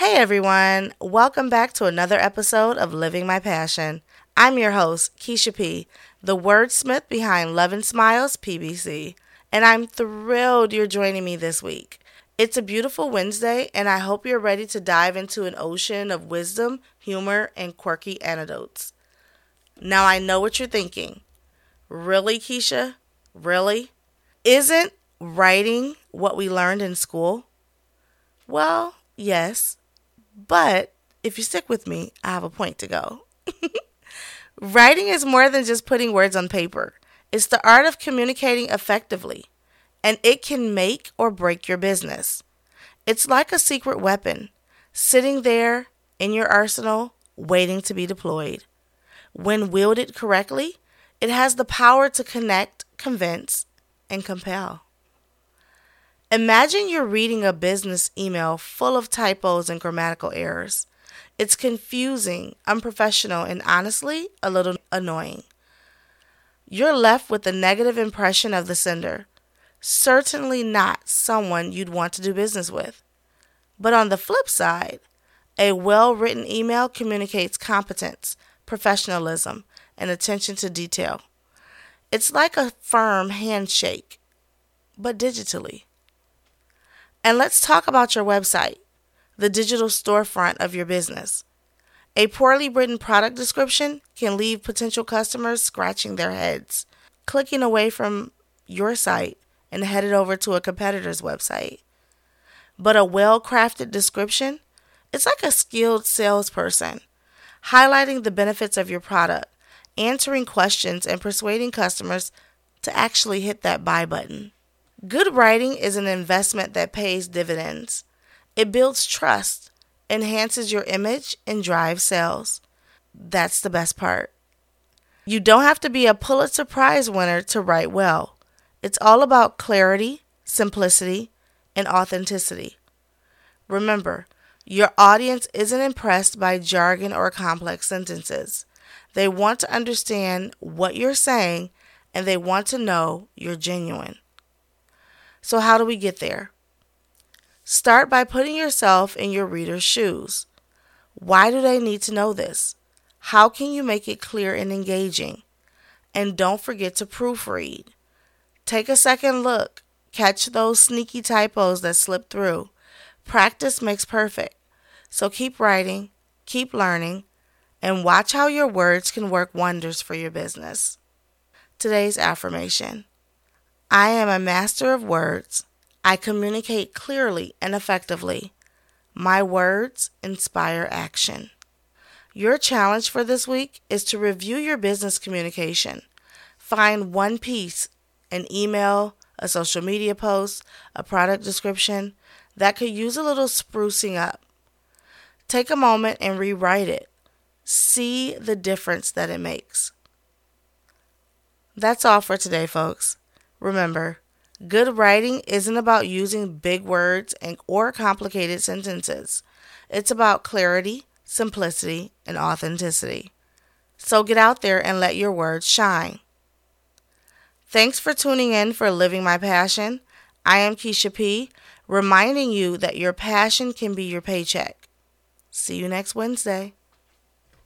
Hey everyone, welcome back to another episode of Living My Passion. I'm your host, Keisha P., the wordsmith behind Love and Smiles PBC, and I'm thrilled you're joining me this week. It's a beautiful Wednesday, and I hope you're ready to dive into an ocean of wisdom, humor, and quirky anecdotes. Now, I know what you're thinking. Really, Keisha? Really? Isn't writing what we learned in school? Well, yes, but if you stick with me, I have a point to go. Writing is more than just putting words on paper, it's the art of communicating effectively, and it can make or break your business. It's like a secret weapon sitting there in your arsenal waiting to be deployed. When wielded correctly, it has the power to connect, convince, and compel. Imagine you're reading a business email full of typos and grammatical errors. It's confusing, unprofessional, and honestly, a little annoying. You're left with a negative impression of the sender. Certainly not someone you'd want to do business with. But on the flip side, a well written email communicates competence, professionalism, and attention to detail. It's like a firm handshake, but digitally. And let's talk about your website, the digital storefront of your business. A poorly written product description can leave potential customers scratching their heads, clicking away from your site and headed over to a competitor's website. But a well crafted description, it's like a skilled salesperson, highlighting the benefits of your product, answering questions, and persuading customers to actually hit that buy button. Good writing is an investment that pays dividends. It builds trust, enhances your image, and drives sales. That's the best part. You don't have to be a Pulitzer Prize winner to write well. It's all about clarity, simplicity, and authenticity. Remember, your audience isn't impressed by jargon or complex sentences. They want to understand what you're saying and they want to know you're genuine. So, how do we get there? Start by putting yourself in your reader's shoes. Why do they need to know this? How can you make it clear and engaging? And don't forget to proofread. Take a second look, catch those sneaky typos that slip through. Practice makes perfect. So keep writing, keep learning, and watch how your words can work wonders for your business. Today's affirmation I am a master of words. I communicate clearly and effectively. My words inspire action. Your challenge for this week is to review your business communication. Find one piece an email, a social media post, a product description that could use a little sprucing up. Take a moment and rewrite it. See the difference that it makes. That's all for today, folks. Remember, good writing isn't about using big words and or complicated sentences. It's about clarity, simplicity, and authenticity. So get out there and let your words shine. Thanks for tuning in for Living My Passion. I am Keisha P, reminding you that your passion can be your paycheck. See you next Wednesday.